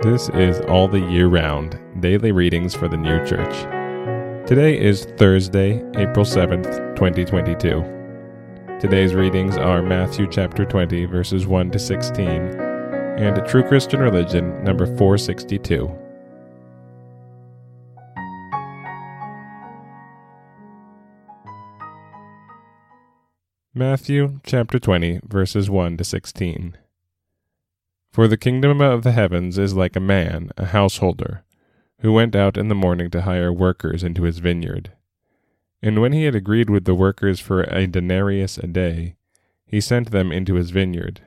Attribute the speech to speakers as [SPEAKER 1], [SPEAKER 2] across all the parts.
[SPEAKER 1] This is All the Year Round Daily Readings for the New Church. Today is Thursday, April 7th, 2022. Today's readings are Matthew chapter 20, verses 1 to 16, and True Christian Religion, number 462. Matthew chapter 20, verses 1 to 16. For the kingdom of the heavens is like a man, a householder, who went out in the morning to hire workers into his vineyard. And when he had agreed with the workers for a denarius a day, he sent them into his vineyard.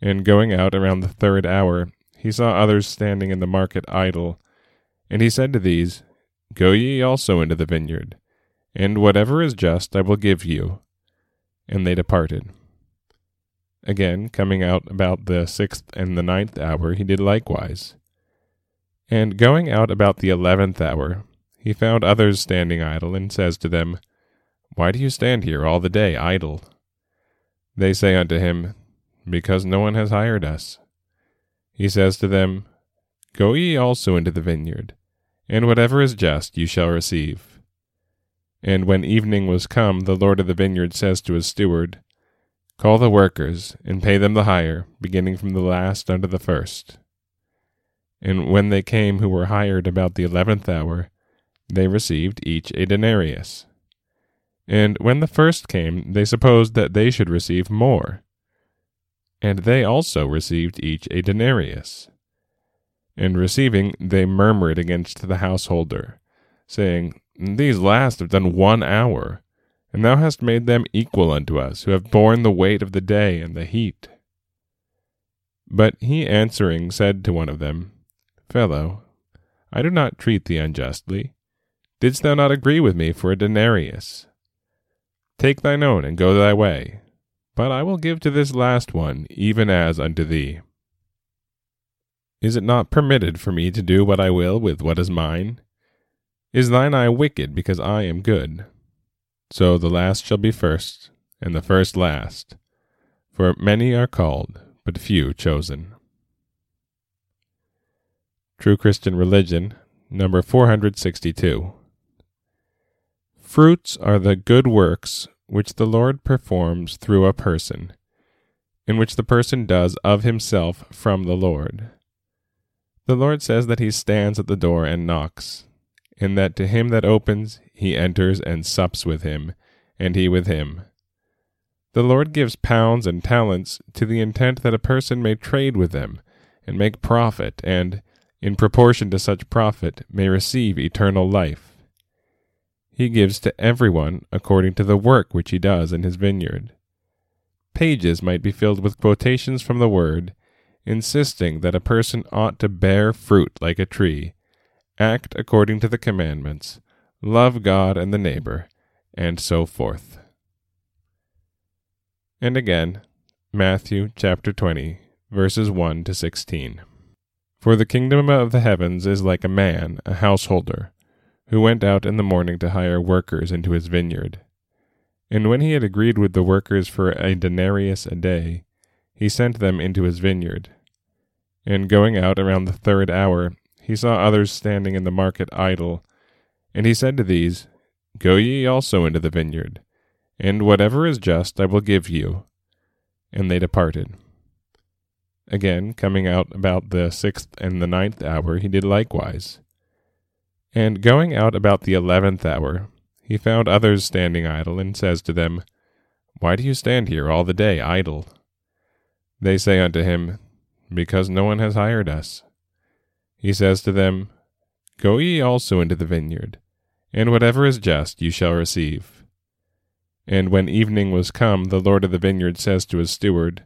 [SPEAKER 1] And going out around the third hour, he saw others standing in the market idle. And he said to these, Go ye also into the vineyard, and whatever is just I will give you. And they departed. Again, coming out about the sixth and the ninth hour, he did likewise. And going out about the eleventh hour, he found others standing idle, and says to them, Why do you stand here all the day idle? They say unto him, Because no one has hired us. He says to them, Go ye also into the vineyard, and whatever is just you shall receive. And when evening was come, the Lord of the vineyard says to his steward, Call the workers, and pay them the hire, beginning from the last unto the first. And when they came who were hired about the eleventh hour, they received each a denarius. And when the first came, they supposed that they should receive more. And they also received each a denarius. And receiving, they murmured against the householder, saying, These last have done one hour and thou hast made them equal unto us, who have borne the weight of the day and the heat. But he answering said to one of them, Fellow, I do not treat thee unjustly. Didst thou not agree with me for a denarius? Take thine own and go thy way, but I will give to this last one even as unto thee. Is it not permitted for me to do what I will with what is mine? Is thine eye wicked because I am good? So the last shall be first, and the first last. For many are called, but few chosen. True Christian Religion, number 462. Fruits are the good works which the Lord performs through a person, in which the person does of himself from the Lord. The Lord says that he stands at the door and knocks and that to him that opens he enters and sups with him, and he with him. The Lord gives pounds and talents to the intent that a person may trade with them, and make profit, and, in proportion to such profit, may receive eternal life. He gives to everyone according to the work which he does in his vineyard. Pages might be filled with quotations from the Word, insisting that a person ought to bear fruit like a tree, act according to the commandments, love God and the neighbor, and so forth. And again, Matthew chapter 20, verses 1 to 16. For the kingdom of the heavens is like a man, a householder, who went out in the morning to hire workers into his vineyard. And when he had agreed with the workers for a denarius a day, he sent them into his vineyard. And going out around the third hour, he saw others standing in the market idle. And he said to these, Go ye also into the vineyard, and whatever is just I will give you. And they departed. Again, coming out about the sixth and the ninth hour, he did likewise. And going out about the eleventh hour, he found others standing idle, and says to them, Why do you stand here all the day idle? They say unto him, Because no one has hired us. He says to them, Go ye also into the vineyard, and whatever is just you shall receive. And when evening was come, the Lord of the vineyard says to his steward,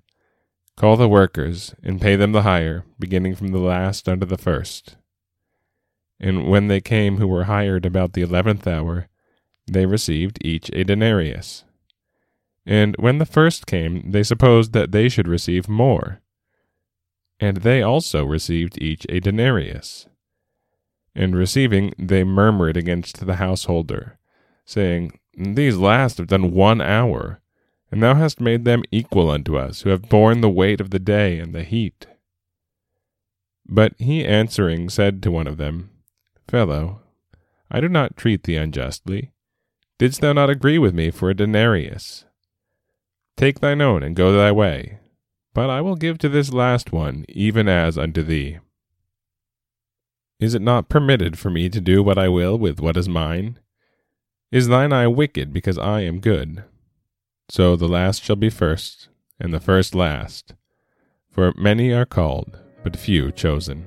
[SPEAKER 1] Call the workers, and pay them the hire, beginning from the last unto the first. And when they came who were hired about the eleventh hour, they received each a denarius. And when the first came, they supposed that they should receive more and they also received each a denarius. And receiving, they murmured against the householder, saying, These last have done one hour, and thou hast made them equal unto us, who have borne the weight of the day and the heat. But he answering said to one of them, Fellow, I do not treat thee unjustly. Didst thou not agree with me for a denarius? Take thine own and go thy way. But I will give to this last one even as unto thee. Is it not permitted for me to do what I will with what is mine? Is thine eye wicked because I am good? So the last shall be first, and the first last. For many are called, but few chosen.